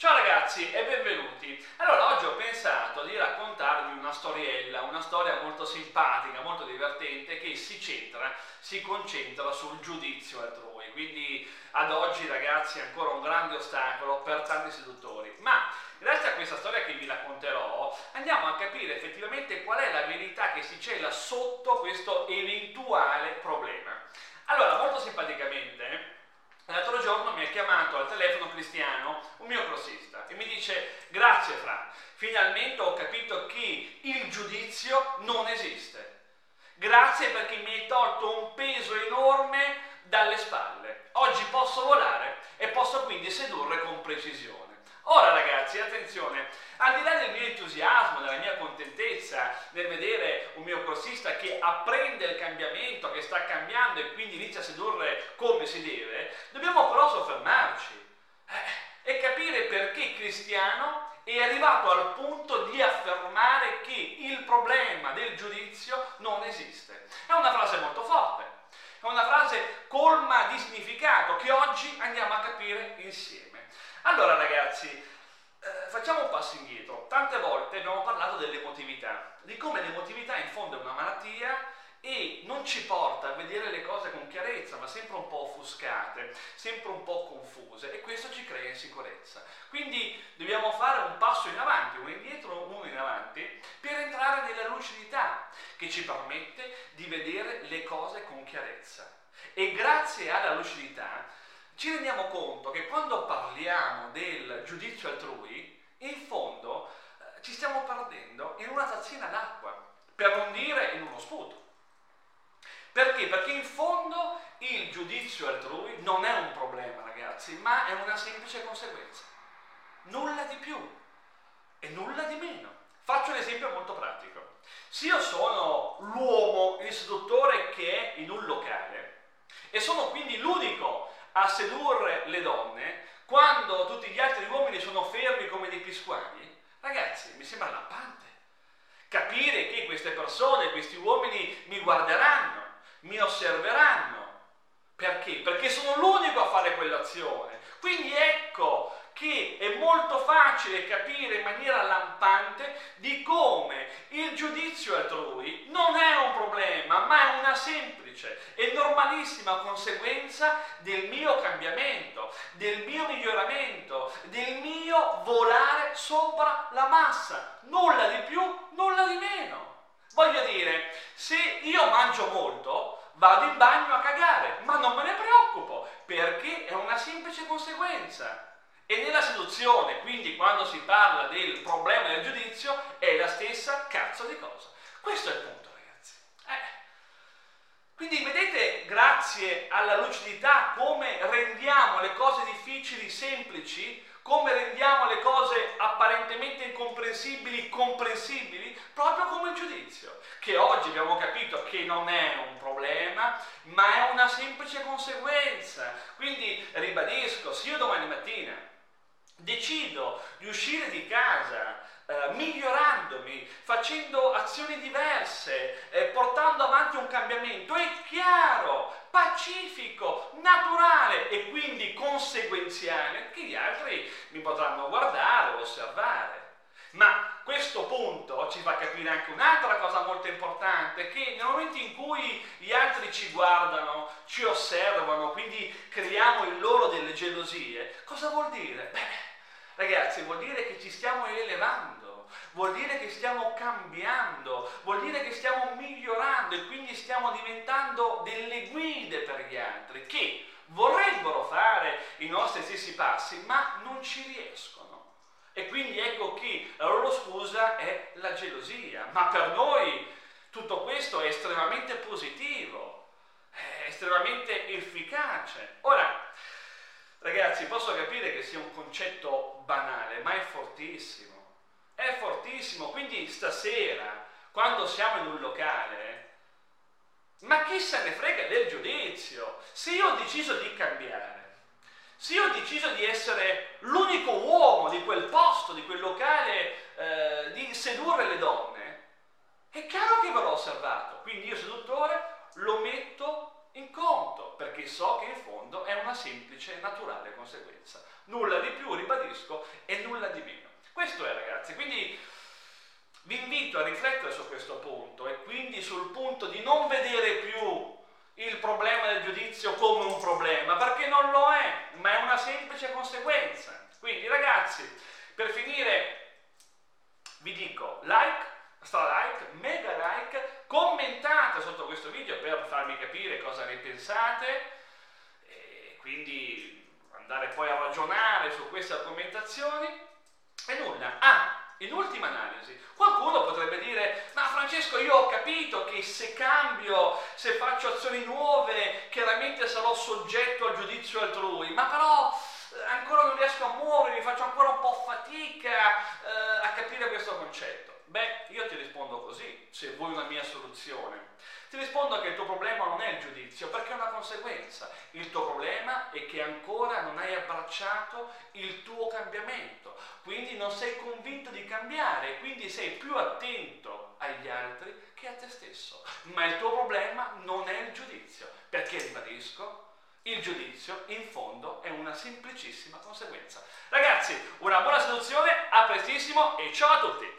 Ciao ragazzi e benvenuti. Allora, oggi ho pensato di raccontarvi una storiella, una storia molto simpatica, molto divertente che si centra, si concentra sul giudizio altrui. Quindi ad oggi ragazzi è ancora un grande ostacolo per tanti seduttori. Ma grazie a questa storia che vi racconterò andiamo a capire effettivamente qual è la verità che si cela sotto questo eventuale problema. Allora, molto simpaticamente L'altro giorno mi ha chiamato al telefono cristiano un mio crossista e mi dice grazie Fra, finalmente ho capito che il giudizio non esiste. Grazie perché mi hai tolto un peso enorme dalle spalle. Oggi posso volare e posso quindi sedurre con precisione. Ora ragazzi, attenzione, al di là del mio entusiasmo, della mia contentezza nel vedere un mio corsista che apprende il cambiamento, che sta cambiando e quindi inizia a sedurre come si deve, dobbiamo però soffermarci eh, e capire perché cristiano è arrivato al punto di affermare che il problema del giudizio non esiste. È una frase molto forte, è una frase colma di significato che oggi andiamo a capire insieme. Allora ragazzi, eh, facciamo un passo indietro. Tante volte abbiamo parlato dell'emotività, di come l'emotività in fondo è una malattia e non ci porta a vedere le cose con chiarezza, ma sempre un po' offuscate, sempre un po' confuse e questo ci crea insicurezza. Quindi dobbiamo fare un passo in avanti, uno indietro, uno in avanti, per entrare nella lucidità che ci permette di vedere le cose con chiarezza. E grazie alla lucidità ci rendiamo conto che quando parliamo del giudizio altrui, in fondo eh, ci stiamo perdendo in una tazzina d'acqua, per non dire in uno sputo. Perché? Perché in fondo il giudizio altrui non è un problema, ragazzi, ma è una semplice conseguenza. Nulla di più e nulla di meno. Faccio un esempio molto pratico. Se io sono l'uomo, il seduttore che è in un locale e sono quindi l'unico a sedurre le donne quando tutti gli altri uomini sono fermi come dei pisquani, ragazzi, mi sembra lampante. Capire che queste persone, questi uomini mi guarderanno, mi osserveranno. Perché? Perché sono l'unico a fare quell'azione. Quindi ecco che è molto facile capire in maniera lampante di come il giudizio altrui non è un problema, ma è una semplice e normalissima conseguenza del mio cambiamento, del mio miglioramento, del mio volare sopra la massa. Nulla di più, nulla di meno. Voglio dire, se io mangio molto, vado in bagno a cagare, ma non me ne preoccupo, perché è una semplice conseguenza. E nella seduzione, quindi quando si parla del problema del giudizio, è la stessa cazzo di cosa. Questo è il punto, ragazzi. Eh. Quindi vedete, grazie alla lucidità, come rendiamo le cose difficili semplici, come rendiamo le cose apparentemente incomprensibili comprensibili, proprio come il giudizio, che oggi abbiamo capito che non è un problema, ma è una semplice conseguenza. Quindi ribadisco, se io domani mattina decido di uscire di casa eh, migliorandomi, facendo azioni diverse, eh, portando avanti un cambiamento, è chiaro, pacifico, naturale e quindi conseguenziale che gli altri mi potranno guardare osservare. Ma questo punto ci fa capire anche un'altra cosa molto importante, che nel momento in cui gli altri ci guardano, ci osservano, quindi creiamo in loro delle gelosie, cosa vuol dire? Beh, Ragazzi, vuol dire che ci stiamo elevando, vuol dire che stiamo cambiando, vuol dire che stiamo migliorando e quindi stiamo diventando delle guide per gli altri che vorrebbero fare i nostri stessi passi, ma non ci riescono. E quindi ecco che la loro scusa è la gelosia. Ma per noi tutto questo è estremamente positivo, è estremamente efficace. Ora, Ragazzi, posso capire che sia un concetto banale, ma è fortissimo. È fortissimo. Quindi stasera, quando siamo in un locale, ma chi se ne frega del giudizio? Se io ho deciso di cambiare, se io ho deciso di essere l'unico uomo di quel posto, di quel locale, eh, di sedurre le donne, è chiaro che verrò osservato. Quindi io seduttore una semplice e naturale conseguenza. Nulla di più, ribadisco, e nulla di meno. Questo è ragazzi, quindi vi invito a riflettere su questo punto e quindi sul punto di non vedere più il problema del giudizio come un problema, perché non lo è, ma è una semplice conseguenza. Quindi ragazzi, per finire vi dico like, stra like, mega like, commentate sotto questo video per farmi capire cosa ne pensate quindi andare poi a ragionare su queste argomentazioni e nulla. Ah, in ultima analisi, qualcuno potrebbe dire, ma Francesco io ho capito che se cambio, se faccio azioni nuove, chiaramente sarò soggetto al giudizio altrui, ma però eh, ancora non riesco a muovermi, faccio ancora un po' fatica eh, a capire questo concetto. Beh, io ti rispondo così, se vuoi una mia soluzione. Ti rispondo che il tuo problema non è il giudizio, perché è una conseguenza. Il tuo problema è che ancora non hai abbracciato il tuo cambiamento, quindi non sei convinto di cambiare, quindi sei più attento agli altri che a te stesso. Ma il tuo problema non è il giudizio, perché ribadisco, il giudizio in fondo è una semplicissima conseguenza. Ragazzi, una buona seduzione, a prestissimo e ciao a tutti!